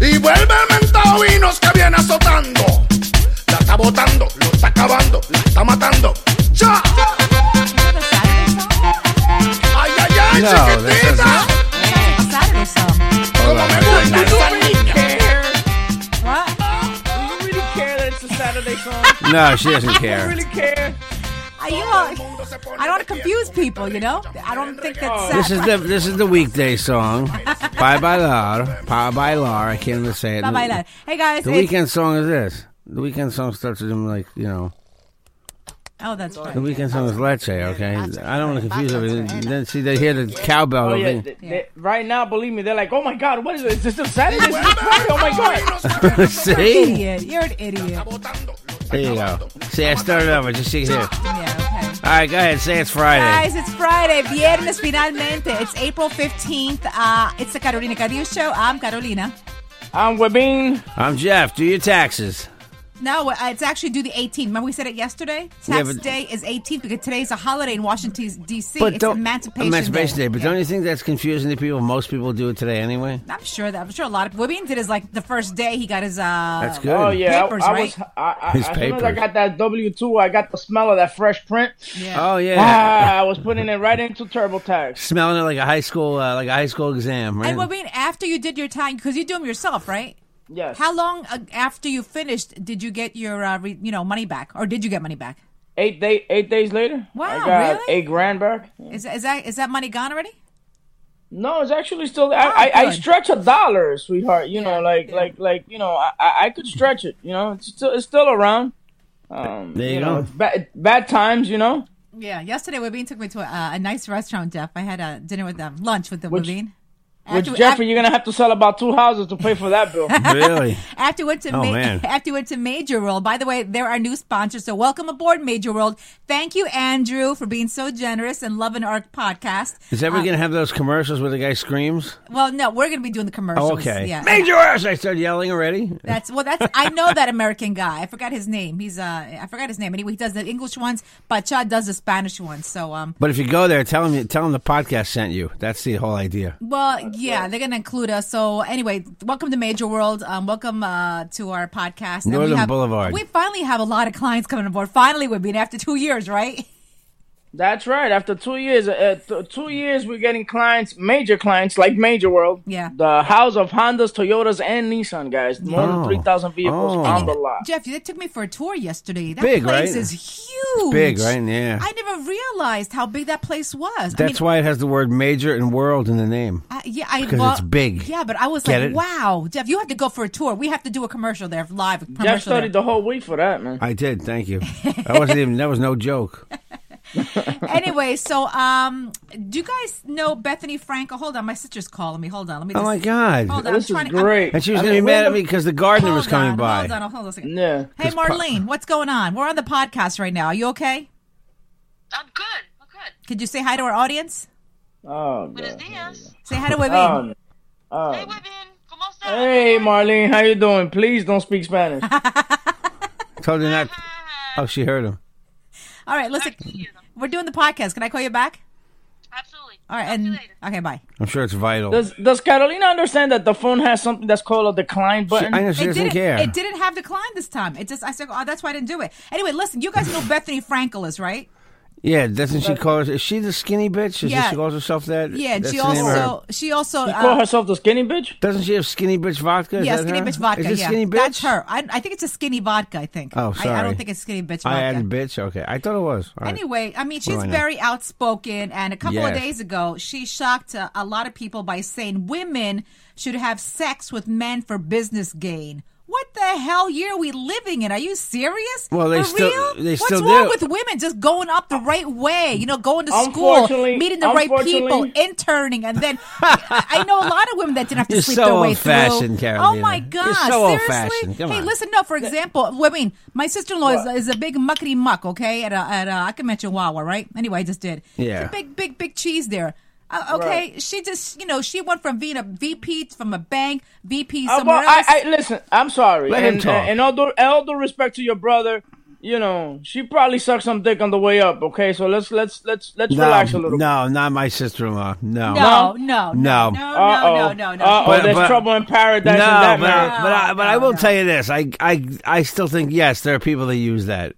Y vuelve el mentado vinos que viene azotando. La está botando, lo está acabando, la está matando. ¡Ya! ¡Ay, ay, ay, No, chiquitita! Saturday song. ¿Cómo me gusta esa niña? Care? No, she doesn't Do you care. really care? Are you all, I don't want to confuse people, you know? I don't think that's. Oh. This is the this is the weekday song. Bye bye Lar. Bye bye Lar. I can't even say it. Bye bye, Dad. Hey, guys. The weekend song is this. The weekend song starts with them like you know. Oh, that's right. The weekend song is Leche. Okay, I don't want to confuse everything. Then see they hear the cowbell. Oh yeah. they- they- right now, believe me, they're like, "Oh my God, what is this? Is this a Saturday? Is this Friday? Oh my God!" see, Idiot. You're an idiot. There you go. See, I started over just see here. Yeah, okay. All right, go ahead. Say it's Friday. Guys, it's Friday. Viernes finalmente. It's April 15th. Uh, it's the Carolina Cadillo Show. I'm Carolina. I'm Webin. I'm Jeff. Do your taxes. No, uh, it's actually due the 18th. Remember we said it yesterday? Tax Yeah, but- day is 18th because today's a holiday in Washington, D.C. But it's don't Emancipation, Emancipation Day. Day. But Yeah. don't you think that's confusing to people? Most people do it today anyway. I'm sure that I'm sure a lot of Wibbian did his like the first day he got his uh That's good. Oh yeah, Papers, I, I right? was. I, I, His as soon as I got that W two, I got the smell of that fresh print. yeah. Oh yeah. Ah, I was putting it right into TurboTax. Smelling it like a high school, uh, like a high school exam, right? And Wibbian, after you did your time because you do them yourself, right? Yes. How long uh, after you finished did you get your uh, re, you know money back or did you get money back? Eight day, eight days later. Wow, I got really? eight grand back. Is, is that is that money gone already? No, it's actually still. I, I, I stretch a dollar, sweetheart. You know, like yeah. like like you know, I, I I could stretch it. You know, it's still it's still around. Um, There you know, bad bad times. You know. Yeah. Yesterday, Wibbian took me to a, a nice restaurant, Jeff. I had a dinner with them, lunch with the Which- Wibbian. Which After- Jeffrey, you're gonna have to sell about two houses to pay for that bill. really? After we went to Oh, Ma- man. after went to Major World. By the way, they're our new sponsors, So welcome aboard, Major World. Thank you, Andrew, for being so generous and loving our podcast. Is ever Uh, gonna have those commercials where the guy screams? Well, no, we're going to be doing the commercials. Oh, okay. Yeah. Major Ursa! I started yelling already. That's well. That's I know that American guy. I forgot his name. He's uh, I forgot his name. Anyway, he does the English ones, but Chad does the Spanish ones. So um, But if you go there, tell him tell him the podcast sent you. That's the whole idea. well, yeah, they're gonna include us. So anyway, welcome to Major World. Um, welcome uh to our podcast. And we Northern have- Boulevard. We finally have a lot of clients coming aboard. Finally, we've been after two years, right? That's right. After two years, uh, th- two years, we're getting clients, major clients like Major World. Yeah. The house of Hondas, Toyotas, and Nissan, guys. More Oh. than three thousand vehicles Oh. on the lot. Jeff, you took me for a tour yesterday. That Big, place right? is huge. Big, right? Yeah. I never realized how big that place was. I That's mean, why it has the word major and world in the name. I, yeah, I Because well, it's big. Yeah, but I was Get like, it? wow, Jeff, you have to go for a tour. We have to do a commercial there live. A Jeff studied there. the whole week for that, man. I did. Thank you. That wasn't even. That was no joke. anyway, so um, do you guys know Bethenny Frankel? Hold on, my sister's calling me. Hold on, let me. Oh my God. Hold on, This I'm is trying to. I'm- great. And she was I gonna be mad at me because the gardener was coming on, by. Hold on, hold on a second. Yeah. Hey, Marlene, what's going on? We're on the podcast right now. Are you okay? I'm good. I'm good. Could you say hi to our audience? Oh, Buenos God. días. Say hi to Webin. Um, oh. Hey, Webin. ¿Cómo estás? Hey, Marlene, how you doing? Please don't speak Spanish. Told her not. Oh, she heard him. All right, listen. Back to you. We're doing the podcast. Can I call you back? Absolutely. All right, Talk to you and later. okay, bye. I'm sure it's vital. Does Does Carolina understand that the phone has something that's called a decline She, button? I know she It doesn't didn't. care. It didn't have decline this time. It just. I said, oh, that's why I didn't do it. Anyway, listen. You guys know Bethenny Frankel is right. Yeah, doesn't she call her? Is she the skinny bitch? Is Yeah. she calls herself that? Yeah, That's she the name of also she also She uh, call herself the skinny bitch. Doesn't she have skinny bitch vodka? Is yeah, skinny her? bitch vodka. Is it yeah, skinny bitch? that's her. I, I think it's a skinny vodka. I think. Oh, I, I don't think it's skinny bitch vodka. I added bitch. Okay, I thought it was. All right. Anyway, I mean, she's I know? very outspoken, and a couple of days ago, she shocked uh, a lot of people by saying women should have sex with men for business gain. What the hell year are we living in? Are you serious? Well, they For still- real? they What's still wrong do. with women just going up the right way? You know, going to school, meeting the right people, interning, and then I I know a lot of women that didn't have to You're sleep so their way through. old-fashioned, Oh Carolina. my You're God! so seriously? old-fashioned. Come hey, on. listen. No, for example, I mean, my sister-in-law is, is a big muckety muck. Okay, at a, at a, I can mention Wawa, right? Anyway, I just did. Yeah. It's a big, big, big cheese there. Uh, okay, she just, you know, she went from being a VP from a bank, VP Uh, somewhere well, else. I listen. I'm sorry. Let him talk. And all due, all due respect to your brother, you know, she probably sucked some dick on the way up. Okay, so let's let's let's let's no, relax a little. no, not my sister-in-law. No, no, no, no, No. no, no, Uh-oh. no, no, no. Uh-oh, But- there's but- trouble in paradise no, in that but, marriage. but I, but I will tell you this: I, I, I still think yes, there are people that use that.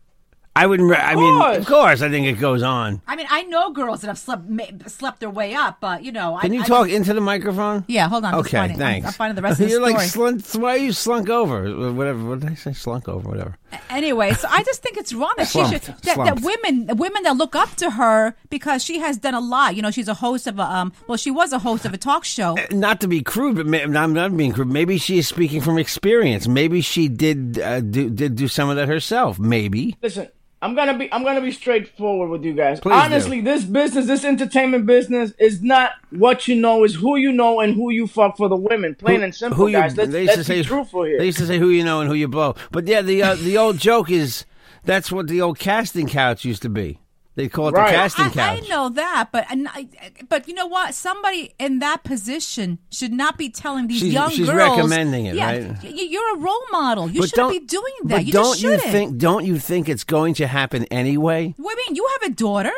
I wouldn't. re- I mean, course. of course, I think it goes on. I mean, I know girls that have slept ma- slept their way up, but you know, Can I, you I talk into the microphone? Yeah, hold on. Okay, finding- I'm- thanks. I'm finding the rest of the You're like slunk. Why are you slunk over? Whatever. What did I say? Slunk over. Whatever. Anyway, so I just think it's wrong that she should that, that women women that look up to her because she has done a lot. You know, she's a host of a um. Well, she was a host of a talk show. Not to be crude, but may, I'm not being crude. Maybe she is speaking from experience. Maybe she did uh, do did do some of that herself. Maybe. Listen, I'm gonna be I'm gonna be straightforward with you guys. Please do. Honestly, this business, this entertainment business, is not what you know, is who you know and who you fuck for the women. Plain and simple, who you, guys. Let's, they used let's to say, truthful here. They used to say who you know and who you blow. But yeah, the uh, the old joke is that's what the old casting couch used to be. They call it Right. the casting I, I know that, but but you know what? Somebody in that position should not be telling these She's- young she's girls. recommending it, yeah, right? You're a role model. You But shouldn't be doing that. But you don't just you shouldn't. think? Don't you think it's going to happen anyway? Women, you mean you have a daughter.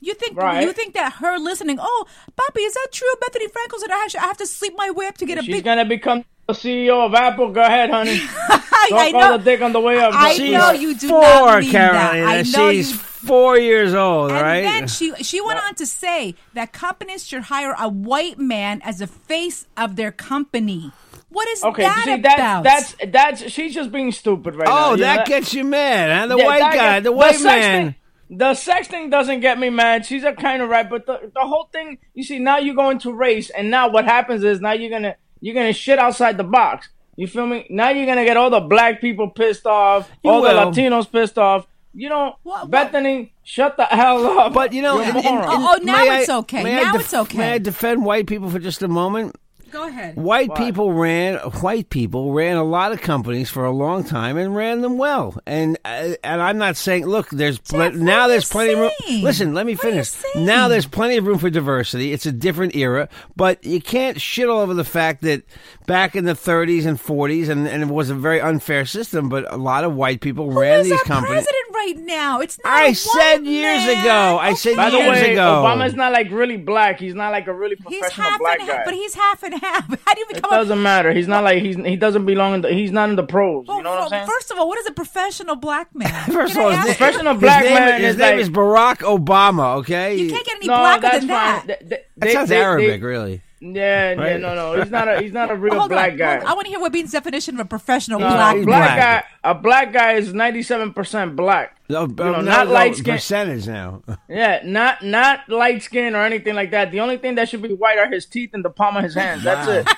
You think Right. you think that her listening? Oh, Papi, is that true? Bethenny Frankel said I have, I have to sleep my way up to get a She's big. gonna become the CEO of Apple. Go ahead, honey. I, Suck I all know. the dick on the way up. I She's know you do four, not mean Carolina. that. I know She's you. Four years old, right? And right? then she she went on to say that companies should hire a white man as a face of their company. What is Okay, that see about? that's that's that's she's just being stupid right oh, now. oh, you know that gets you mad, huh? The Yeah, white guy, gets- the white sex man. thing- the sex thing doesn't get me mad. She's a kind of right, but the the whole thing. You see, now you go into race, and now what happens is now you're gonna you're gonna shit outside the box. You feel me? Now you're gonna get all the black people pissed off, You all the. Latinos pissed off. You know, What- what- Bethenny, shut the hell up. But you know, You're a in- in- moron. in- Oh, oh, now it's okay. may I Now def- it's okay. May I defend white people for just a moment? Go ahead. White people ran white people ran a lot of companies for a long time and ran them well. And uh, and I'm not saying look, there's pl- Jeff, what now are there's you plenty of room. Listen, let me What are you finish. Now there's plenty of room for diversity. It's a different era, but you can't shit all over the fact that back in the 30s and 40s and, and it was a very unfair system, but a lot of white people Who ran is these our companies. president right now? It's not. I a said white years man. ago. I said By the years way, ago. Obama's not like really black. He's not like a really He's professional half black and guy. half, but he's half and half. How do you it become a doesn't matter. He's not like he's he doesn't belong in the. He's not in the pros. Well, you know what I'm saying? First of all, what is a professional black man? First of all, I his, ask name- you? Professional his black name, man his is name like- is Barack Obama. Okay, you can't get any no, blacker than fine. that. Th- th- that sounds they- they- Arabic, really. Yeah, yeah, no, no, he's not a he's not a real Hold black on. guy. Hold- I want to hear Webin's definition of a professional No, black a black, black. guy, a black guy is ninety seven percent black. No, you know, no, not light skin. percentage now. Yeah, not not light skin or anything like that. The only thing that should be white are his teeth and the palm of his hands. That's Wow. it.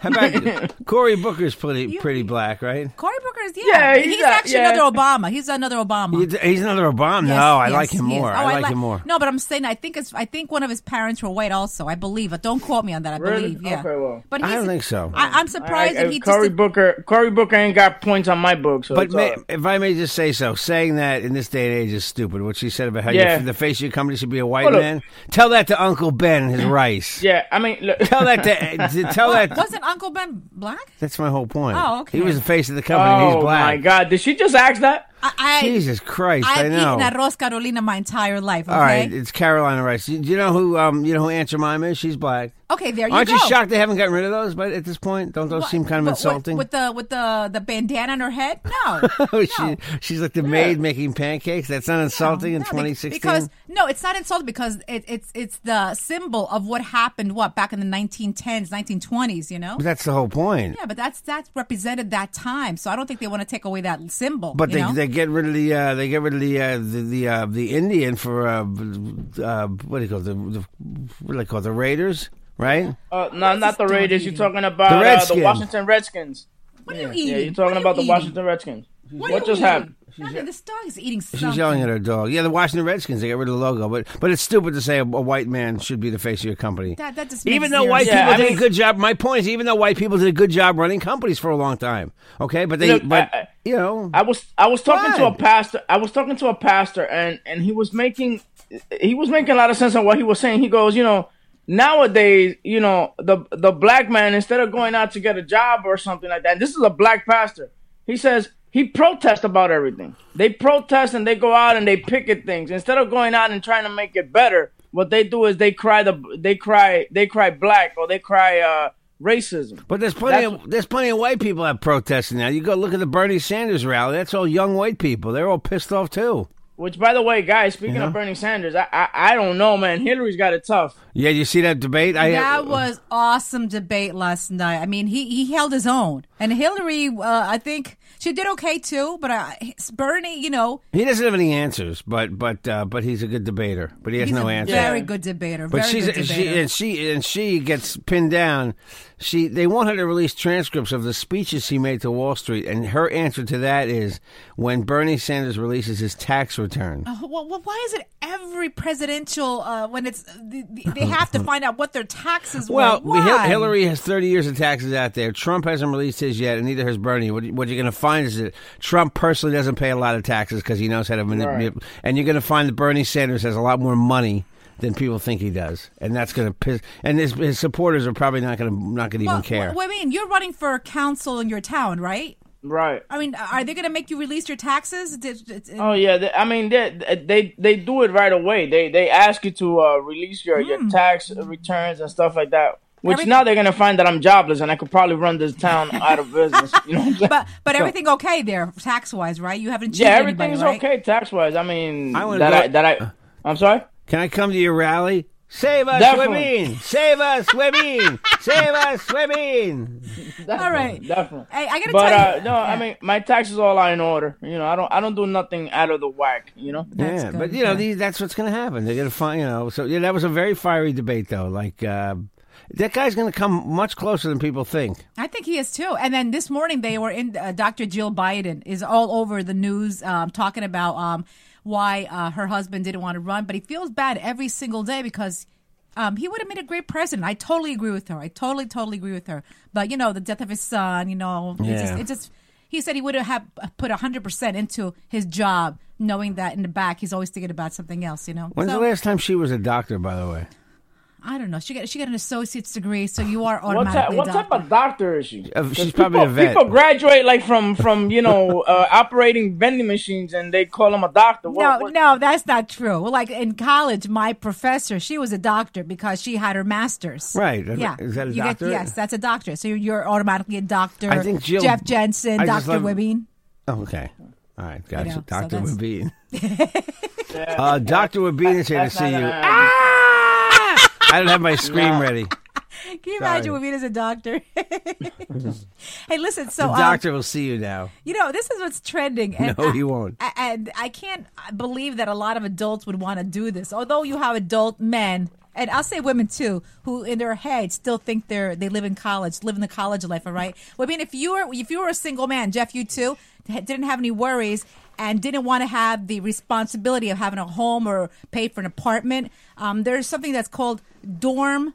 How about Cory Booker's pretty pretty black, right? Cory Booker is yeah. Yeah, he's, he's a- actually yeah. another Obama. He's another Obama. He's, he's another Obama. Yes, no, I yes, like him more. Oh, I like li- him more. No, but I'm saying I think it's I think one of his parents were white also. I believe it. Don't quote me on that. I Really? believe. Yeah. Okay, well. But I don't think so. I, I'm surprised I- that he Cory just. Booker, Cory Booker ain't got points on my book. So But may, if I may just say so, saying that in this day and age is stupid. What she said about how Yeah. you, the face of your company should be a white Well, look- man. Tell that to Uncle Ben and his rice. yeah, I mean, look, Tell that to, to tell that. Wasn't Uncle Ben black? That's my whole point. Oh, okay. He was the face of the company. and oh he's black. my God, did she just ask that? I, I Jesus Christ! I I've know. eaten arroz Carolina my entire life. Okay. All right, it's Carolina rice. Do you know who? Um, you know who Aunt Jemima is? She's black. Okay, there you Aren't go. you shocked they haven't gotten rid of those? But at this point, don't those What- seem kind of what- insulting? with the with the the bandana on her head? No, no. she, she's like the maid making pancakes. That's not insulting in No, be- 2016. Because no, it's not insulting because it, it's it's the symbol of what happened. What back in the 1910s, 1920s? You know. But that's the whole point. Yeah, but that's that's represented that time. So I don't think they want to take away that symbol. But you they, know? They get rid of the uh, they get rid of the uh, the the, uh, the Indian for uh, uh, what do you call it? the, the what do they call it? the Raiders, right? Uh, no, not the dog Raiders. You're talking about The uh, the Washington Redskins. what are you Yeah, eating? you're talking about you the? Washington Redskins. What, What just you happened? Eating? Nothing. This dog is eating something. She's yelling at her dog. Yeah, the Washington Redskins. They got rid of the logo, but but it's stupid to say a, a white man should be the face of your company. That, that just even though zero white sense. Yeah, people I did mean- a good job, my point is, even though white people did a good job running companies for a long time, okay, but they, Look, but I- I- you know, I was I was talking to a pastor. I was talking to a pastor, and and he was making he was making a lot of sense on what he was saying. He goes, you know, nowadays, you know, the the black man instead of going out to get a job or something like that. And this is a black pastor. He says he protests about everything. They protest and they go out and they picket things instead of going out and trying to make it better. What they do is they cry the they cry they cry black or they cry uh racism. But there's plenty That's- of there's plenty of white people that protesting now. You go look at the Bernie Sanders rally. That's all young white people. They're all pissed off too. Which, by the way, guys, speaking Yeah. of Bernie Sanders, I, I I don't know, man. Hillary's got it tough. Yeah, you see that debate? I That was awesome debate last night. I mean, he he held his own, and Hillary, uh, I think she did okay too. But uh, Bernie, you know, he doesn't have any answers, but but uh, but he's a good debater. But he has he's no a answer. very good debater. But very she's good she debater. and she and she gets pinned down. She they want her to release transcripts of the speeches he made to Wall Street, and her answer to that is when Bernie Sanders releases his tax return. Uh, well, well, why is it every presidential uh, when it's the, the, they have to find out what their taxes Well, were? Hil- Why? Hillary has 30 years of taxes out there. Trump hasn't released his yet, and neither has Bernie. What, what you're going to find is that Trump personally doesn't pay a lot of taxes because he knows how to manipulate. Right. And you're going to find that Bernie Sanders has a lot more money than people think he does, and that's going to piss. And his, his supporters are probably not going to not going to Well, even care. Well, I mean, you're running for council in your town, right? Right. I mean, are they going to make you release your taxes? Did- did- Oh yeah. They, I mean, they, they they do it right away. They they ask you to uh, release your, your tax returns and stuff like that. Which Every- now they're gonna find that I'm jobless and I could probably run this town out of business. You know what I'm but but So- everything okay there tax wise, right? You haven't cheated yeah, anybody, everything's right? okay tax wise. I mean, I wanna that go- I that I. I'm sorry. Can I come to your rally? Save us, Definitely. women! Save us, women! Save us, women! All right. Definitely. Hey, I gotta But tell uh, you. no, I mean my taxes all are in order. You know, I don't I don't do nothing out of the whack. You know. That's yeah, good, but you know yeah. these, that's what's going to happen. They're going to find you know. So yeah, that was a very fiery debate though. Like uh, that guy's going to come much closer than people think. I think he is too. And then this morning they were in. Uh, Dr. Jill Biden is all over the news um, talking about um, why uh, her husband didn't want to run, but he feels bad every single day because. Um, he would have made a great president. I totally agree with her. I totally, totally agree with her. But you know, the death of his son. You know, it just, it just. He said he would have put hundred percent into his job, knowing that in the back he's always thinking about something else. You know. When's So, the last time she was a doctor? By the way, I don't know. She got she got an associate's degree, so you are What, automatically. type, what type of doctor is she? Uh, 'Cause she's probably people, a vet. People graduate like from from you know uh, operating vending machines and they call them a doctor. What- No, what- no, that's not true. Well, like in college, my professor, she was a doctor because she had her master's. Right. Yeah. Is that a You get- yes, that's a doctor. So you're, you're automatically a doctor. I think Jill- Jeff Jensen, I Dr. love- Wibine. Oh, okay. All right, gotcha. know, Doctor that's- Wabine. uh, Doctor Wabine is here to That's see not you. a- Ah! I don't have my scream ready. Can you imagine Sorry. Wibine as a doctor? hey, listen. So The um, doctor will see you now. You know, this is what's trending. And No, I- he won't. I- And I can't believe that a lot of adults would want to do this. Although you have adult men, and I'll say women too, who in their head still think they're they live in college, live in the college life. All right. Well, I mean, if you were if you were a single man, Jeff, you too, didn't have any worries. And didn't want to have the responsibility of having a home or pay for an apartment. Um, there's something that's called dorm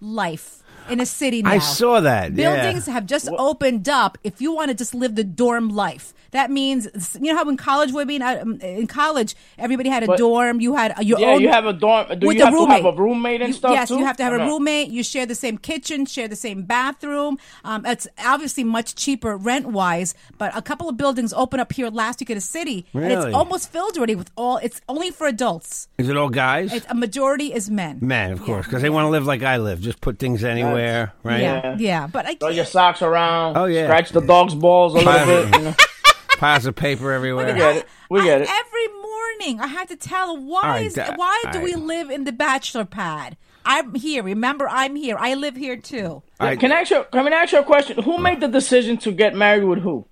life. in a city now. I saw that. yeah. Buildings have just opened up. If you want to just live the dorm life, that means you know how in college women um, in college everybody had a But- dorm. You had your Yeah, own. you have a dorm. Do with you have roommate. to have a roommate and You- stuff Yes, too? you have to have a no? roommate. You share the same kitchen, share the same bathroom. Um, it's obviously much cheaper rent wise, but a couple of buildings open up here last week at a city, and it's almost filled already with all. It's only for adults. Is it all guys? It's, a majority is men. Men, of course, because they want to live like I live. Just put things anywhere, right? Yeah, yeah, but I Throw your socks around. Oh, yeah. Scratch the dog's balls a little bit. You know? Piles of paper everywhere. We get it. We I- get it. Every morning, I had to tell why right, is that- why do all we right. live in the bachelor pad? I'm here. Remember, I'm here. I live here too. I- Can I ask you? Can I ask you a question? Who made the decision to get married with who?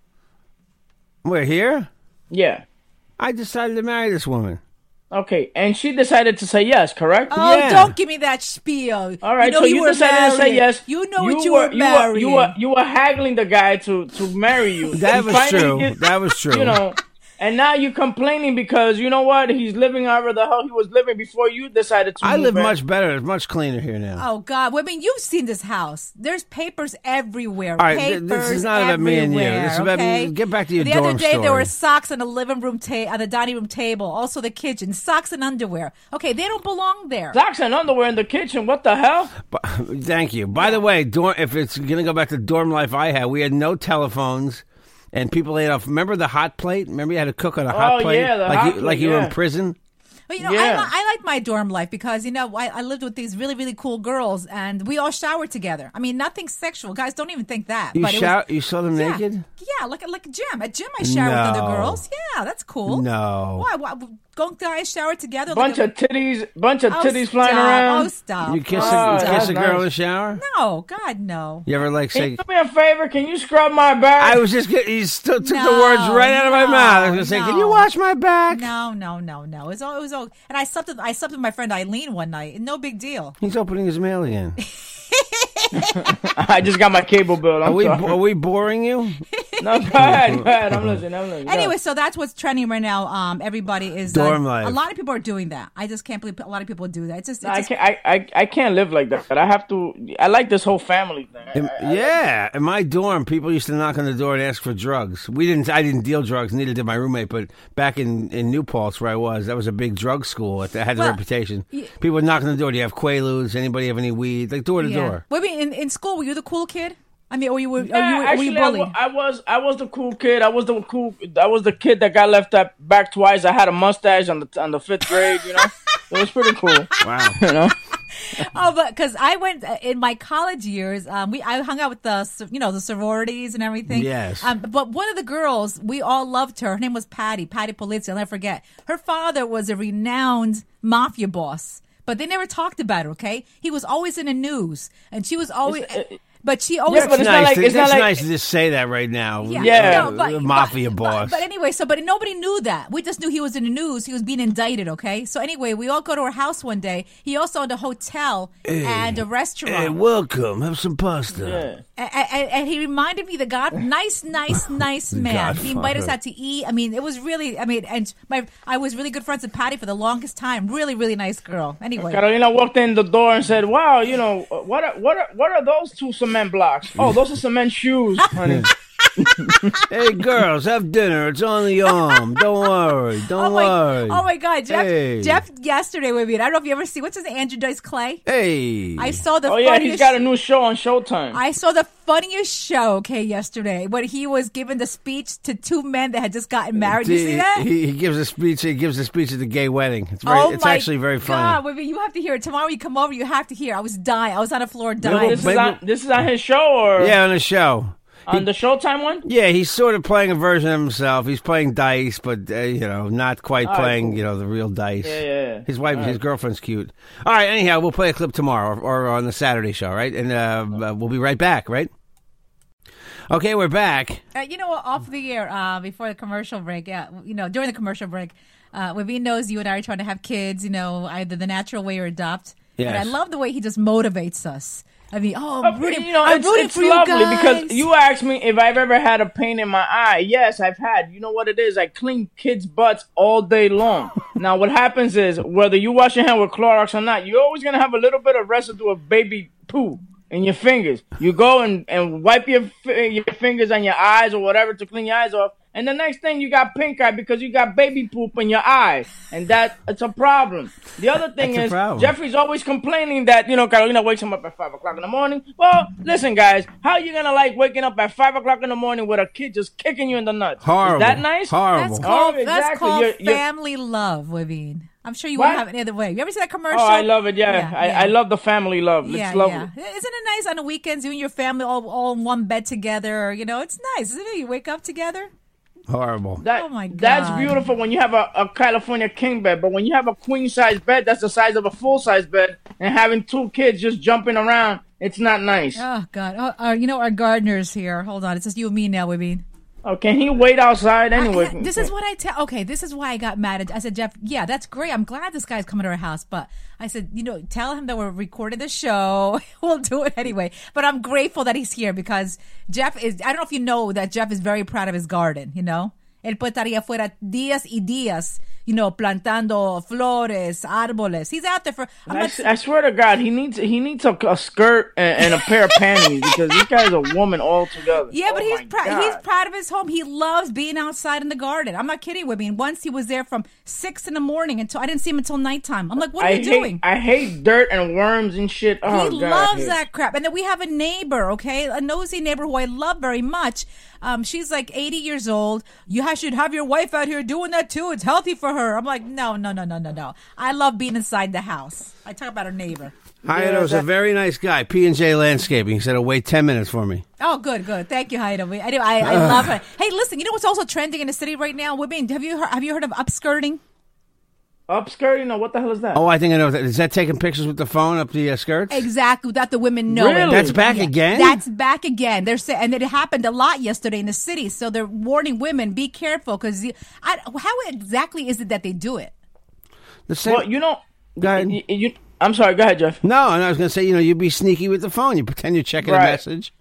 We're here. Yeah. I decided to marry this woman. Okay, and she decided to say yes, correct? Oh, Yeah. don't give me that spiel. All right, you know so you, were decided to say yes. You know what you, were, were you married. You were, you were haggling the guy to to marry you. That was true. you- That was true. You know, and now you're complaining because you know what? He's living however the hell he was living before you decided to. I move live in. much better. It's much cleaner here now. Oh God! Well, I mean, you've seen this house. There's papers everywhere. All right, papers this is not about me and you. everywhere, This is about me- okay? get back to your The other dorm day, there were socks on the living room ta- on the dining room table. Also, the kitchen socks and underwear. Okay, they don't belong there. Socks and underwear in the kitchen. What the hell? But, thank you. By the way, dorm, if it's going to go back to dorm life I had, we had no telephones, and people ate off. Remember the hot plate? Remember you had to cook on a hot Oh, plate, yeah, the like hot you, like plate, you were in prison. But you know, Yeah. I, I like my dorm life because you know I, I lived with these really really cool girls, and we all showered together. I mean, nothing sexual. Guys, don't even think that. You but it was, You saw them yeah, naked. Yeah, like like a gym. At gym, I showered with other girls. Yeah, that's cool. No. Why? why go guys shower together? Bunch like of titties. Bunch of Oh, titties flying around. Oh, stop. You kiss Oh, a, that's kiss a girl in the shower. No, God, no. You ever like Can say? you do me a favor? Can you scrub my back? I was just. get- You still took the words right out of my no, mouth. I was going to say, "Can you wash my back?" No, no, no, no. It was all. It was all. And I slept. With, I slept with my friend Eileen one night. No big deal. He's opening his mail again. I just got my cable bill. I'm Are we? sorry. Are we boring you? No, go ahead. Go ahead. I'm listening. I'm listening. Anyway, so that's what's trending right now. Um, everybody is Dorm uh, life. A lot of people are doing that. I just can't believe a lot of people do that. It's just. It's I just can't. I, I, I can't live like that. But I have to. I like this whole family thing. In- yeah, in my dorm, people used to knock on the door and ask for drugs. We didn't. I didn't deal drugs. Neither did my roommate. But back in in New Paltz, where I was, that was a big drug school. It had the Well, reputation. y- People would knock on the door. Do you have Quaaludes? Anybody have any weed? Like door to yeah. door. Wait, in, in school, were you the cool kid? I mean, or you were, Yeah, you were, were actually, you bullied? wa- I was I was the cool kid. I was the cool. I was the kid that got left up back twice. I had a mustache on the on the fifth grade. You know, it was pretty cool. Wow. You know, Oh, but because I went uh, in my college years, um, we I hung out with the you know the sororities and everything. Yes. Um, but one of the girls, we all loved her. Her name was Patty, Patty Polizzi. I'll never forget. Her father was a renowned mafia boss, but they never talked about it. Okay, he was always in the news, and she was always. Uh, but she always. Yeah, but It's it's not nice. like- to, it's not it's like- nice to just say that right now. Yeah. Uh, but- the mafia but- boss. But, but anyway, so but nobody knew that. We just knew he was in the news. He was being indicted. Okay. So anyway, we all go to her house one day. He also owned a hotel and a restaurant. hey, welcome. Have some pasta. And, and, and he reminded me the God, nice, nice, nice man. He invited us out to eat. I mean, it was really. I mean, and my I was really good friends with Patty for the longest time. Really, really nice girl. Anyway, Carolina walked in the door and said, "Wow, you know what? Are, what are what are those two cement blocks? Oh, those are cement shoes, honey." hey, girls, have dinner. It's on the arm. Don't worry. Don't oh my, worry. oh my God, Jeff, Hey. Jeff yesterday with me. and I don't know if you ever see what's his name, Andrew Dice Clay. Hey. I saw the Oh yeah, funniest. he's got a new show on Showtime. I saw the funniest show, okay, yesterday when he was giving the speech to two men that had just gotten married. You see that? He, he gives a speech. He gives a speech at the gay wedding. It's very. oh it's my actually very funny. God, wait, you have to hear it tomorrow. You come over, you have to hear. I was dying. I was on the floor Maybe- dying. this is on this is on his show or Yeah, on the show. On the Showtime one. Yeah, he's sort of playing a version of himself. He's playing dice, but uh, you know, not quite All right, playing. cool. You know, the real dice. Yeah, yeah, yeah. His wife, All his right. girlfriend's cute. All right. Anyhow, we'll play a clip tomorrow or, or on the Saturday show, right? And uh, uh, we'll be right back, right? Okay, we're back. Uh, you know what? Off the air, uh, before the commercial break, yeah, you know, during the commercial break, uh, Wavine knows you and I are trying to have kids, you know, either the natural way or adopt. And I love the way he just motivates us. I mean, oh, Uh, I'm rooting, you know, I'm it's, rooting it's for you lovely guys. because you asked me if I've ever had a pain in my eye. Yes, I've had. You know what it is? I clean kids' butts all day long. now, what happens is whether you wash your hand with Clorox or not, you're always gonna have a little bit of residue of baby poo. in your fingers. You go and, and wipe your your fingers on your eyes or whatever to clean your eyes off. And the next thing you got pink eye because you got baby poop in your eye, and that it's a problem. The other thing That's is. Jeffrey's always complaining that you know Carolina wakes him up at five o'clock in the morning. Well, listen, guys, how you gonna like waking up at five o'clock in the morning with a kid just kicking you in the nuts? Horrible. Is that nice? Horrible. That's oh, called, Oh, that's exactly. called You're- you're- family love, Wavine. I'm sure you What? wouldn't have it any other way. You ever see that commercial? Oh, I love it. Yeah, Yeah, I, yeah. I love the family love. It's yeah, lovely. yeah. Isn't it nice on the weekends, you and your family all, all in one bed together? You know, it's nice, isn't it? You wake up together. Horrible. That, Oh, my god. That's beautiful when you have a, a California king bed, but when you have a queen size bed that's the size of a full size bed and having two kids just jumping around, it's not nice. Oh God! Oh, uh, you know our gardeners here. Hold on, it's just you and me now, Wavine. Oh, can he wait outside anyway? I- this is what I tell. Okay, this is why I got mad. At, I said, Jeff, yeah, that's great. I'm glad this guy's coming to our house, but I said, you know, tell him that we're recording the show. we'll do it anyway. But I'm grateful that he's here because Jeff is. I don't know if you know that Jeff is very proud of his garden. You know, él puede estar ahí afuera días y días. You know, plantando flores, árboles. He's out there for. I, I swear to God, he needs he needs a, a skirt and, and a pair of panties because this guy's a woman altogether. Yeah, but Oh he's my proud. He's proud of his home. He loves being outside in the garden. I'm not kidding. with me. once he was there from six in the morning until I didn't see him until nighttime. I'm like, what are I you hate, doing? I hate dirt and worms and shit. Oh, he God, loves that crap. And then we have a neighbor, okay, a nosy neighbor who I love very much. Um, she's like 80 years old. You should have your wife out here doing that too. It's healthy for her. I'm like, no, no, no, no, no, no. I love being inside the house. I talk about her neighbor. Hayado's a that- very nice guy. P and J Landscaping. He said, "I'll wait ten minutes for me." Oh, good, good. Thank you, Haida. We- I do. I, I love it. Hey, listen. You know what's also trending in the city right now? Women, have you heard, have you heard of upskirting? Upskirting? know what the hell is that? Oh, I think I know. That. Is that taking pictures with the phone up the uh, skirts? Exactly, without the women knowing. Really? That's back again? That's back again. They're saying, and it happened a lot yesterday in the city. So they're warning women: be careful, because how exactly is it that they do it? the same. Well, you know, Go ahead. y- y- you, I'm sorry. Go ahead, Jeff. no, and I was going to say, you know, you'd be sneaky with the phone. You pretend you're checking a message.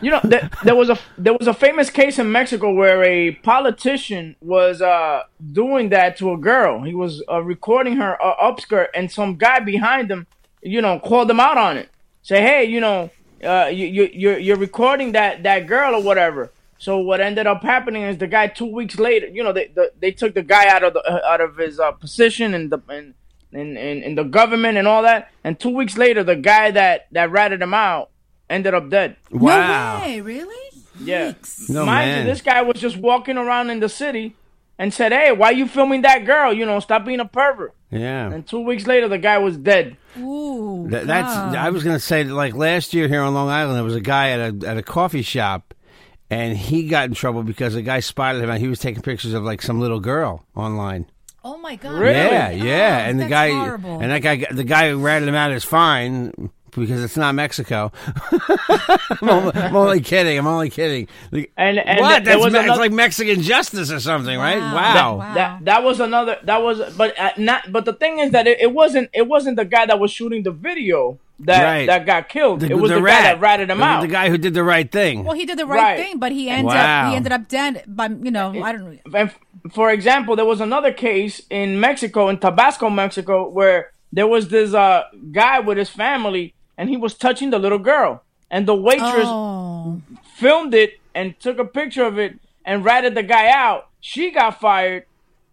You know, there, there was a there was a famous case in Mexico where a politician was uh, doing that to a girl. He was uh, recording her uh, upskirt, and some guy behind him, you know, called him out on it. Say, hey, you know, uh, you, you you're you're recording that that girl or whatever. So what ended up happening is the guy two weeks later, you know, they the, they took the guy out of the uh, out of his uh, position in the in in the government and all that. And two weeks later, the guy that that ratted him out ended up dead. Wow. No way, really? Yeah. No, Mind man. you, this guy was just walking around in the city and said, Hey, why you filming that girl? You know, stop being a pervert. Yeah. And two weeks later, the guy was dead. Ooh, That, that's. God. I was going to say, like last year here on Long Island, there was a guy at a at a coffee shop, and he got in trouble because a guy spotted him. and He was taking pictures of like some little girl online. Oh my God! Really? Yeah, yeah. Oh, and the guy horrible. and that guy, the guy who ratted him out is fine because it's not Mexico. I'm, only, I'm only kidding. I'm only kidding. The- And- and what? That's was me- it's like Mexican justice or something, right? Wow. Wow. Wow. That that was another. That was, but uh, not. But the thing is that it, it wasn't. It wasn't the guy that was shooting the video that Right. that got killed. The, it was the, rat. guy that ratted him the, out. The guy who did the right thing. Well, he did the right, Right. thing, but he ended Wow. up he ended up dead by you know I don't know. and f- for example, there was another case in Mexico, in Tabasco, Mexico, where there was this uh, guy with his family, and he was touching the little girl, and the waitress Oh, filmed it and took a picture of it and ratted the guy out. She got fired,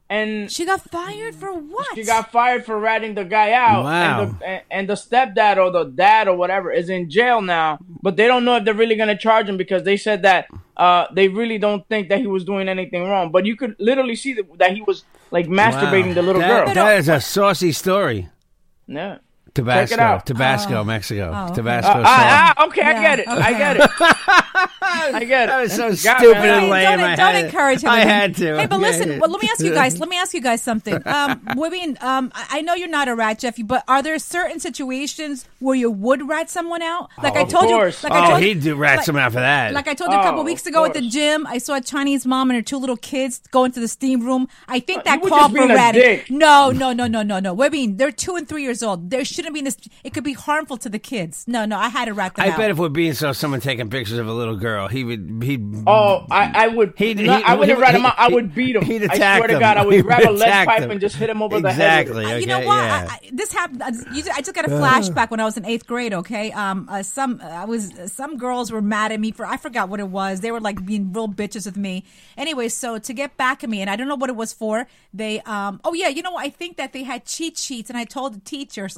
and she got fired for what? she got fired for ratting the guy out. Wow. And the, and, and the stepdad or the dad or whatever is in jail now, but they don't know if they're really going to charge him because they said that uh, they really don't think that he was doing anything wrong. But you could literally see that, that he was like masturbating Wow. the little That- girl. That is a saucy story. yeah. Tabasco, out. Tabasco, Mexico, Oh, okay. Tabasco. Uh, sauce. ah, ah, okay, I get it. I get it. I get it. That was so stupid and lame. don't, I don't had- encourage him. I had to. Hey, but listen. Well, let me ask you guys. Let me ask you guys something. Um, women, um, I I know you're not a rat, Jeffy, but are there certain situations where you would rat someone out? Like I of told course. you. Like I Oh, told you- he'd do rat like- someone out for that. Like I told you a couple Oh, weeks ago at the gym, I saw a Chinese mom and her two little kids go into the steam room. I think that were called for ratting. No, no, no, no, no, no. I mean, they're two and three years old. There shouldn't be this. It could be harmful to the kids. No, no. I had to rat them out. I out. bet if we're being so, someone taking pictures of a little little girl, he would he. Oh, I, I would. He'd- no, he- I wouldn't rat him out. I would beat him. he'd I attack swear to. God, I He would would grab a lead pipe them. and just hit him over the head. Exactly. Uh, you know what? yeah. I, I, this happened. uh, You, I just got a flashback when I was in eighth grade. Okay, um, uh, some I was some girls were mad at me for I forgot what it was. They were like being real bitches with me. Anyway, so to get back at me, and I don't know what it was for. They, um, oh yeah, you know, I think that they had cheat sheets, and I told the teachers.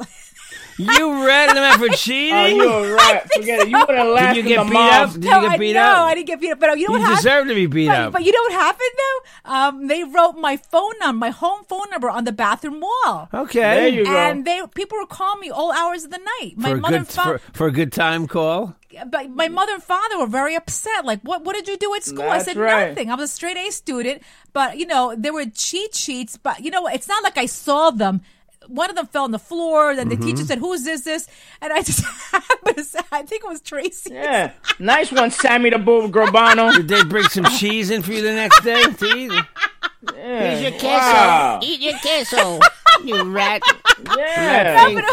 you ratted him out for cheating. Oh, you a rat. Forget it. You wouldn't last Did you in get the beat mob. up? Did you no, get I, beat no, up? I didn't get beat up. But you know You what happened? deserve to be beat but, up. But you know what happened though? Um, they wrote my phone number, my home phone number, on the bathroom wall. Okay. There you go. And they people were calling me all hours of the night. My for mother good and father, for, for a good time call. but my mother and father were very upset. Like, what what did you do at school? I said right. nothing. I was a straight A student, but you know there were cheat sheets. But you know? It's not like I saw them. One of them fell on the floor. Then the Mm-hmm. teacher said, "Who's this? This?" And I just happened to say, I think it was Tracy. Yeah, nice one, Sammy the Bull Gravano. Did they bring some cheese in for you the next day to eat? Here's your queso. Wow. Eat your queso, you rat. Yeah. but,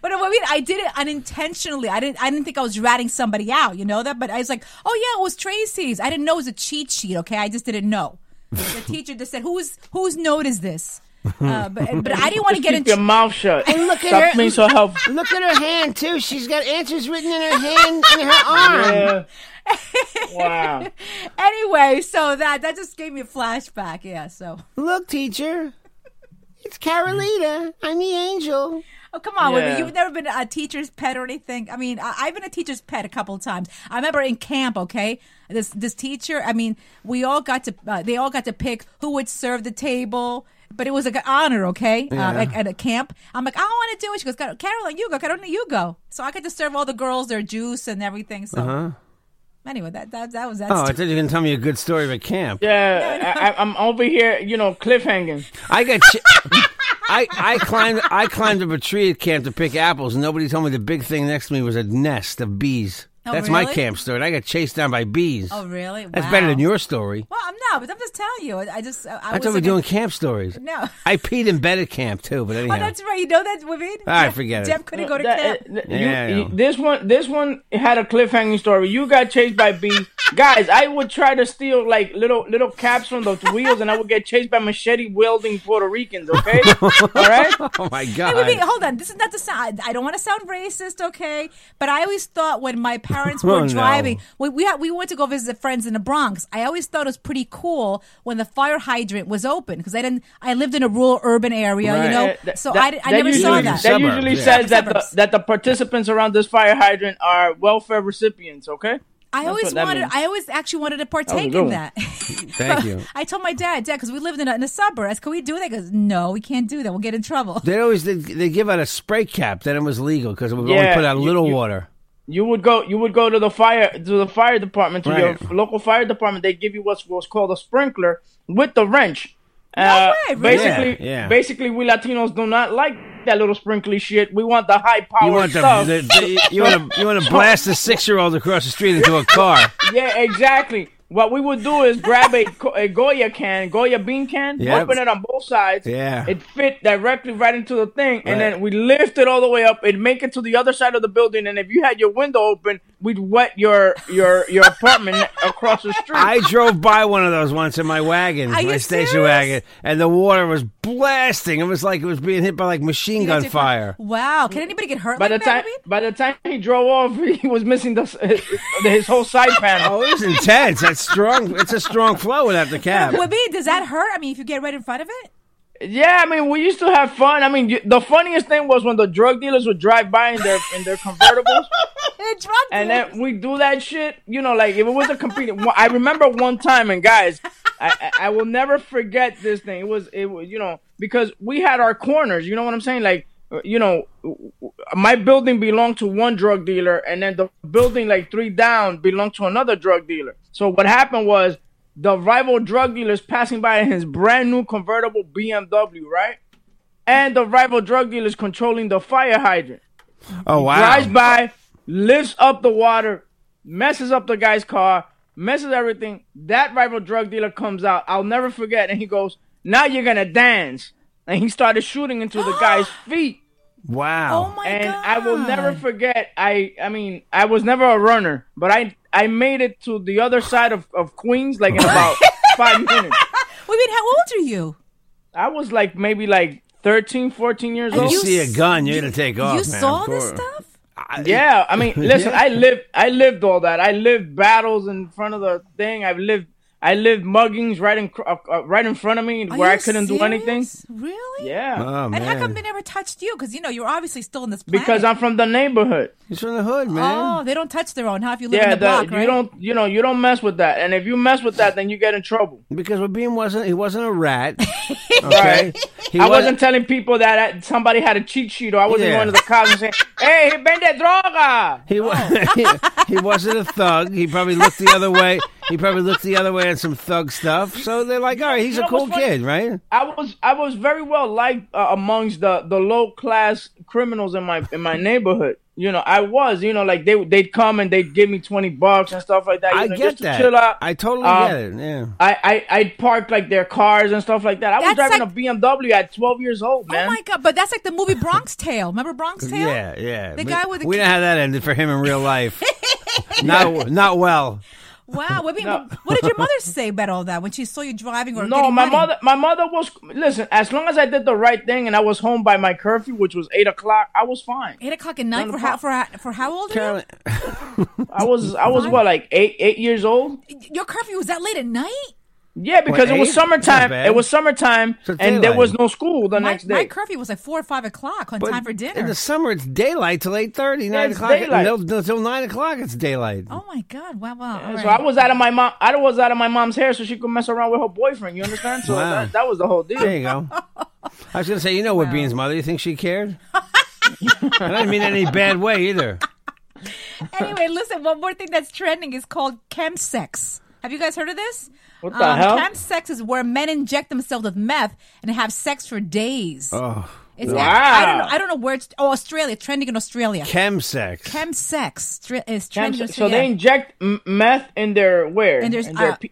but I mean, I did it unintentionally. I didn't. I didn't think I was ratting somebody out. You know that. But I was like, oh yeah, it was Tracy's. I didn't know it was a cheat sheet. Okay, I just didn't know. The teacher just said, "Who's whose note is this?" Uh, but but I didn't want to get in. keep your mouth shut. And look at Stop her- being so helpful. Look at her hand too. She's got answers written in her hand and her arm. Yeah. Wow. anyway, so that that just gave me a flashback. Yeah. So Look, teacher. It's Carolina. I'm the angel. oh come on, women, Yeah. you've never been a teacher's pet or anything. I mean, I, I've been a teacher's pet a couple of times. I remember in camp. Okay, this this teacher. I mean, we all got to uh, they all got to pick who would serve the table. But it was like an honor, okay, uh, like at a camp. I'm like, I don't want to do it. She goes, Caroline, you go. Caroline, you go. So I got to serve all the girls their juice and everything. So anyway, that that that was that. Oh, I thought you were going to tell me a good story of a camp. Yeah, I, I, I'm over here, you know, cliffhanging. I got. Ch- I, I climbed I climbed up a tree at camp to pick apples, and nobody told me the big thing next to me was a nest of bees. Oh, That's my camp story. I got chased down by bees. Oh, really? That's Wow. better than your story. Well, I'm not, but I'm just telling you. I I just I, I, was thought we were like doing camp stories. No. I peed in bed at camp too, but anyhow. Oh, that's right. You know that, Waveen? Ah, Jeff- forget it. Jeff couldn't go to That- camp. uh, you- Yeah, I you- this one, this one had a cliffhanging story. You got chased by bees, guys. I would try to steal like little little caps from those wheels, and I would get chased by machete wielding Puerto Ricans. Okay, all right. oh my Hey, god! Waveen, hold on. This is not the sound. I don't want to sound racist, okay? But I always thought when my parents were Oh, no. driving, we we, had, we went to go visit friends in the Bronx. I always thought it was pretty cool when the fire hydrant was open because I didn't. I lived in a rural urban area, you know. So that- I, I that never usually, saw that. That usually yeah. says that the, that the participants around this fire hydrant are welfare recipients. Okay. I That's always wanted. means. I always actually wanted to partake good in that. Thank you. I told my dad, Dad, because we lived in a, in a suburb. I said, "Can we do that?" He goes, "No, we can't do that. We'll get in trouble." They always they, they give out a spray cap. Then it was legal because we would only Yeah, put out a little you- water. You would go. You would go to the fire to the fire department to Right. your local fire department. They give you what's what's called a sprinkler with the wrench. Uh, way, really? Basically, Yeah, yeah. basically, we Latinos do not like that little sprinkly shit. We want the high power You want the, stuff. the, the you want to you want to blast a six year old across the street into a car. yeah, exactly. What we would do is grab a, a Goya can, Goya bean can, Yep. open it on both sides. Yeah. It fit directly right into the thing, and then we lift it all the way up. It'd make it to the other side of the building, and if you had your window open, we'd wet your your your apartment across the street. I drove by one of those once in my wagon, Are you my station serious? wagon, and the water was blasting. It was like it was being hit by like machine gun fire. Wow! Can anybody get hurt by the like time that? Waveen? by the time he drove off, he was missing the his, his whole side panel. Oh, it was intense. That's strong. It's a strong flow without the cap. Waveen, does that hurt? I mean, if you get right in front of it. Yeah, I mean, we used to have fun. I mean, you, the funniest thing was when the drug dealers would drive by in their in their convertibles. It's drug And then we do that shit, you know, like if it was a competing. I remember one time, and guys, I, I I will never forget this thing. It was it was you know because we had our corners. You know what I'm saying? Like you know, my building belonged to one drug dealer, and then the building like three down belonged to another drug dealer. So what happened was the rival drug dealers passing by in his brand new convertible BMW, right? And the rival drug dealers controlling the fire hydrant Oh wow! drives by, lifts up the water, messes up the guy's car, messes everything. That rival drug dealer comes out. I'll never forget. And he goes, Now you're going to dance. And he started shooting into the guy's feet. Wow! oh my and god! I will never forget. I I mean, I was never a runner, but I I made it to the other side of, of Queens like in about five minutes. Wait, wait, how old are you? I was like maybe like 13, 14 years You, old. you see a gun, you're gonna take off. you man, saw this course. stuff? Yeah, I mean, listen, Yeah. I lived, I lived all that. I lived battles in front of the thing. I've lived, I lived muggings right in, uh, uh, right in front of me Are where I couldn't do anything. Really? Yeah, Oh And how come they never touched you? Because you know you're obviously still in this planet. because I'm from the neighborhood. he's from the hood, man. Oh, they don't touch their own. How if you live Yeah, in the block, the, right? you don't, you know, you don't mess with that. And if you mess with that, then you get in trouble. Because Rabin wasn't he wasn't a rat. Okay, he I wa- wasn't telling people that uh, somebody had a cheat sheet, or I wasn't Yeah. going to the cops and saying, "Hey, he vende droga." He, wa- he, he wasn't a thug. He probably looked the other way. He probably looked the other way at some thug stuff. So they're like, all right, he's You a cool kid, right? I was I was very well liked uh, amongst the the low class criminals in my in my neighborhood. You know, I was. You know, like they they'd come and they'd give me twenty bucks and stuff like that. I know, get just to that. Chill out. I totally Uh, get it. Yeah. I, I I'd park like their cars and stuff like that. I was driving like- a BMW at twelve years old, man. Oh my god! But that's like the movie Bronx Tale. Remember Bronx Tale? Yeah, yeah. The We- guy with the we kid- know how that ended for him in real life. not not well. Wow. I mean, No. what did your mother say about all that when she saw you driving or No, getting my money? mother, my mother was. Listen, as long as I did the right thing and I was home by my curfew, which was eight o'clock, I was fine. Eight o'clock at night for how for how, for how old are Carolyn, I was, I was what, like eight, eight years old? Your curfew was that late at night? Yeah, because it was eight? That's not summertime. It was summertime, So and there was no school the My, next my day. curfew was like four or five o'clock on but time for dinner. In the summer, it's daylight till eight thirty, nine it's o'clock. daylight. Until, until nine o'clock, it's daylight. oh my god! Wow, wow. all So right. I was out of my mom. I was out of my mom's hair, so she could mess around with her boyfriend. You understand? So Wow. that, that was the whole deal. There you go. I was gonna say, you know what Bean's mother? You think she cared? I didn't mean any bad way either. anyway, listen. One more thing that's trending is called chemsex. Have you guys heard of this? What the hell? Chemsex is where men inject themselves with meth and have sex for days. Oh, It's Wow. I don't know. I don't know where it's. Oh, Australia. Trending in Australia. chemsex. Chemsex tri- is Chem- trending. in so they inject m- meth in their where? In their- their uh, pe-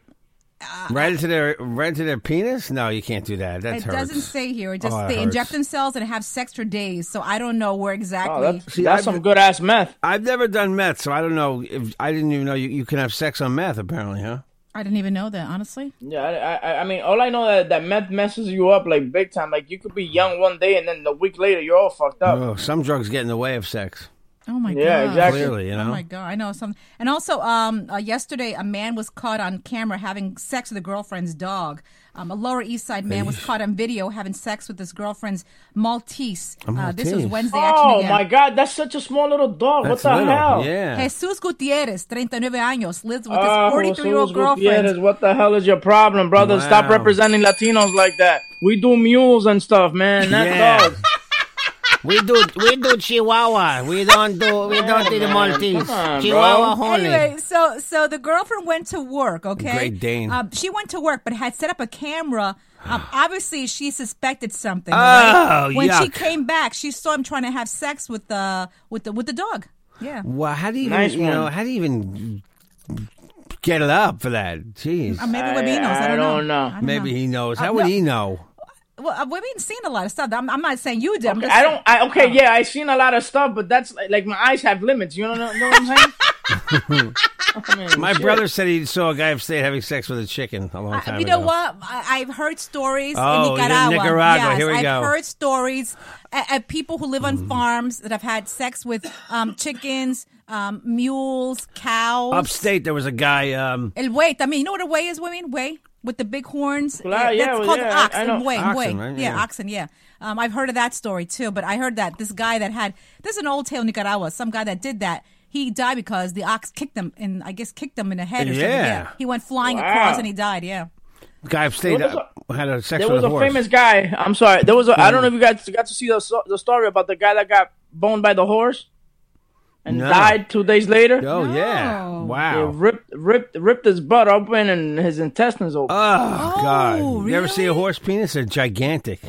Uh, right into their right into their penis? No, you can't do that. That It hurts. doesn't say here. It just Oh, they hurts. inject themselves and have sex for days. So I don't know where oh, exactly. oh, that's, See, that's I've- some good ass meth. I've never done meth, so I don't know. If I didn't even know you, you can have sex on meth. Apparently, huh? I didn't even know that. Honestly, Yeah, I, I, I mean, all I know that that meth messes you up like big time. Like you could be young one day, and then a week later you're all fucked up. Oh, some drugs get in the way of sex. Oh my Yeah, god. exactly. Clearly, you know. Oh my god, I know some. And also, um, uh, yesterday a man was caught on camera having sex with a girlfriend's dog. Um, a Lower East Side man was caught on video having sex with his girlfriend's Maltese. Uh, this was Wednesday. Oh again. my god, that's such a small little dog. That's what the little. hell? Yeah. Jesus Gutierrez, 39 años, lives with his Oh, 43 year old Jesus Gutierrez, girlfriend. what the hell is your problem, brother? Stop representing Latinos like that. We do mules and stuff, man. Not Yeah. dogs. We do we do Chihuahua. We don't do we don't do the Maltese. On, Chihuahua bro. only. Anyway, so so the girlfriend went to work. Okay, Great Dane. Um, she went to work, but had set up a camera. Um, obviously, she suspected something. Oh, right? When she yuck. came back, she saw him trying to have sex with the with the with the dog. Yeah, Well, how do you even, Nice you know, one. how do you even get it up for that? Jeez. Uh, maybe I- Webby knows. I, I don't, don't know. I don't Maybe know. he knows. Uh, How would no. he know? Well, uh, Webby's seen a lot of stuff. I'm, I'm not saying you did. I'm just I don't. I, okay, yeah, I've seen a lot of stuff, but that's like, like my eyes have limits. You know, know, know what I'm saying? I mean, My shit. brother said he saw a guy upstate having sex with a chicken a long I- time you ago. know what? I, I've heard stories Oh, in you're in Nicaragua. Nicaragua. Yes, Here we I've go. heard stories of people who live on Mm. farms that have had sex with um, chickens, um, mules, cows. Upstate, there was a guy. Um, El buey. I mean, you know what a buey is, women? Buey with the big horns. Claro, yeah, that's well, called yeah, ox. I el know. buey, Oxen, buey. right? Yeah, Yeah. oxen. Yeah. Um, I've heard of that story too, but I heard that this guy that had this is an old tale in Nicaragua. Some guy that did that. He died because the ox kicked him and I guess kicked him in the head or something. Yeah. Yeah. He went flying Wow. across and he died. Yeah. guy upstate There was uh, had a sex There was a a horse. famous guy. I'm sorry. There was. A, I don't know if you guys got to see the the story about the guy that got boned by the horse and No. died two days later. Oh yeah! No. They Wow. ripped ripped ripped his butt open and his intestines open. Oh, God! You ever see a horse penis? They're gigantic.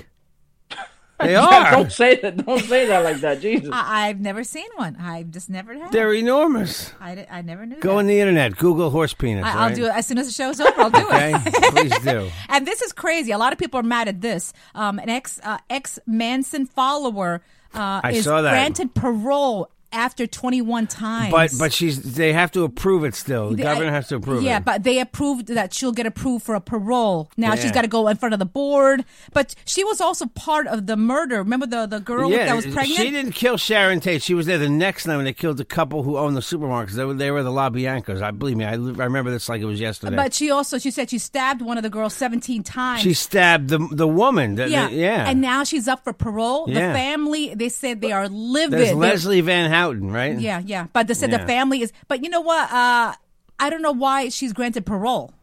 They Yeah, are. don't say that. Don't say that like that, Jesus. I, I've never seen one. I've just never had. They're enormous. I, I never knew. Go that. on the internet. Google horse penis. I, all I'll right? do it as soon as the show's over. I'll do Okay, it. please do. And this is crazy. A lot of people are mad at this. Um, an ex uh, ex Manson follower uh, I is saw that. granted parole after 21 times. But but she's they have to approve it still. The They- governor has to approve yeah, it. Yeah, but they approved that she'll get approved for a parole. Now she's got to go in front of the board. But she was also part of the murder. Remember the the girl that was pregnant? She didn't kill Sharon Tate. She was there the next night when they killed the couple who owned the supermarkets. They were, they were the La Biancas. I believe me. I, I remember this like it was yesterday. But she also she said she stabbed one of the girls 17 times. she stabbed the the woman. The- the- yeah, yeah. And now she's up for parole. Yeah. The family they said they are livid. There's Leslie Van Houten, right? Yeah, yeah. But they said Yeah. the family is. But you know what? Uh, I don't know why she's granted parole.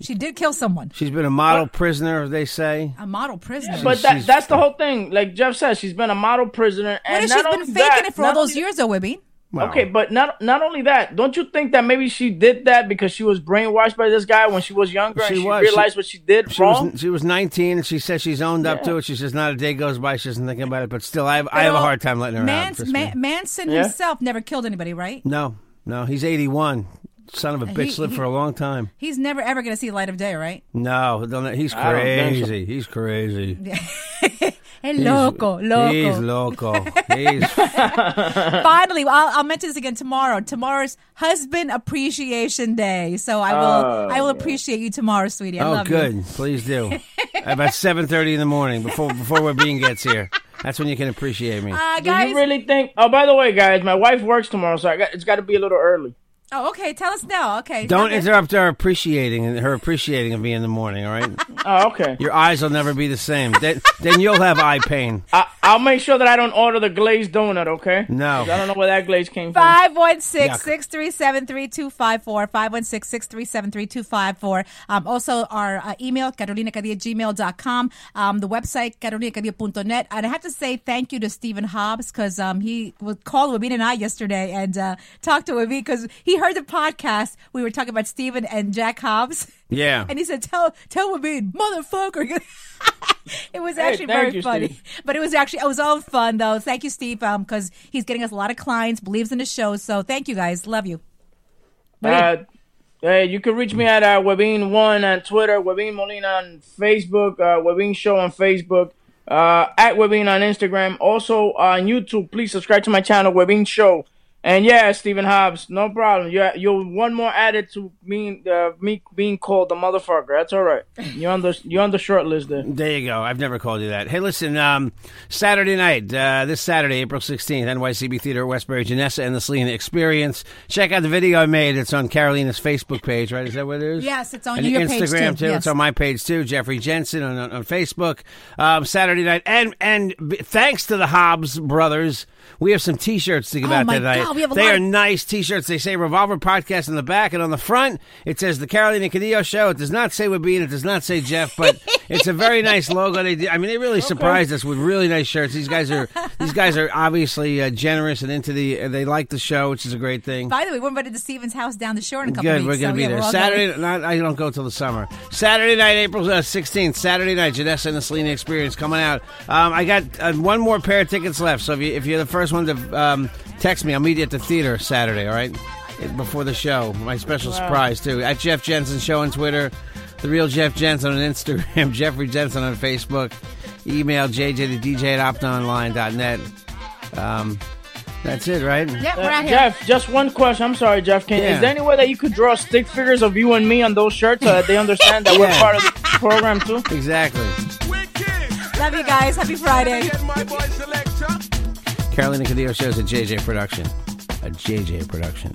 She did kill someone. She's been a model prisoner, they say. A model prisoner. But that, that's the whole thing. Like Jeff said, she's been a model prisoner. what and if not she's been only faking that- it for all not those only- years, though, Wibby? Okay, but not not only that, don't you think that maybe she did that because she was brainwashed by this guy when she was younger and She she was. realized She- what she did She wrong? was she was 19 and she says she's owned up to it. She says not a day goes by she doesn't think about it. But still, I have, I have a hard time letting her out. Mans- trust me. Ma- Manson Yeah. himself never killed anybody, right? No, no, he's 81. Son of a bitch He- lived he- for a long time. He's never ever going to see the light of day, right? No, he's I so. crazy. He's crazy. Hey, loco, loco. He's loco. He's Finally, I'll, I'll mention this again tomorrow. Tomorrow's Husband Appreciation Day, so I will Oh, I will appreciate you tomorrow, sweetie. I oh love good. you. Please do. About 7:30 in the morning before before Wabine gets here. That's when you can appreciate me. Uh, Do guys, you really think? Oh, by the way, guys, my wife works tomorrow, so I got, it's got to be a little early. Oh, okay. Tell us now. Okay. Don't Okay. interrupt our appreciating and her appreciating of me in the morning. All right. Oh, okay. Your eyes will never be the same. Then, then you'll have eye pain. I, I'll make sure that I don't order the glazed donut. Okay? No. I don't know where that glaze came from. 516 Yuck. 637 3254. 516 637 3254. Um, Also, our uh, email, carolinacadilla@gmail.com. Um, the website, carolinacadilla.net. And I have to say thank you to Stephen Hobbs because um, he was called Wabine and I yesterday and uh, talked to Wabine because he heard the podcast. We were talking about Stephen and Jack Hobbs. Yeah. And he said, "Tell, tell Wabine, motherfucker." it was actually thank very you, funny, Steve. but it was actually it was all fun though. Thank you, Steve, um, because he's getting us a lot of clients, believes in the show. So thank you guys, love you. Uh, hey, you can reach me at uh, Webin1 on Twitter, Webin Molina on Facebook, uh, Webin Show on Facebook, uh, at Webin on Instagram. Also on YouTube, please subscribe to my channel, Webin Show. And yeah, Stephen Hobbs, no problem. You're, you're one more added to me, uh, me being called the motherfucker. That's all right. You're on the you're on the short list there. There you go. I've never called you that. Hey, listen, um, Saturday night, uh, this Saturday, April 16th, NYCB Theater at Westbury, Janessa and the Selena Experience. Check out the video I made. It's on Carolina's Facebook page, right? Is that what it is? Yes, it's on and your page, Instagram, too. too. Yes. It's on my page, too. Jeffrey Jensen on, on, on Facebook. Um, Saturday night. And, and b- thanks to the Hobbs brothers, we have some T-shirts to give Oh, out my tonight. God, we have a they are of- nice T-shirts. They say Revolver Podcast in the back, and on the front it says the Carolina Cadillo Show. It does not say Wabine. It does not say Jeff, but it's a very nice logo. They, did- I mean, they really surprised us with really nice shirts. These guys are these guys are obviously uh, generous and into the. Uh, they like the show, which is a great thing. By the way, we're invited to Stephen's house down the shore in a couple Good, weeks. we're going to so, be yeah, there. Saturday, going. not, I don't go till the summer. Saturday night, April uh, 16th, Saturday night, Janessa and the Selena Experience coming out. Um, I got uh, one more pair of tickets left, so if, you, if you're the first one to um, text me, I'll meet you at the theater Saturday, all right? Before the show. My special surprise, too. At Jeff Jensen Show on Twitter, The Real Jeff Jensen on Instagram, Jeffrey Jensen on Facebook, email jj to dj at optonline.net. Um, that's it, right? Yeah, we're Uh, out here. Jeff, just one question. I'm sorry, Jeff. Can, Yeah. Is there any way that you could draw stick figures of you and me on those shirts so that they understand that we're part of the program too? Exactly. Love you guys. Happy Friday. Carolina Cadillo shows a JJ production. A JJ production.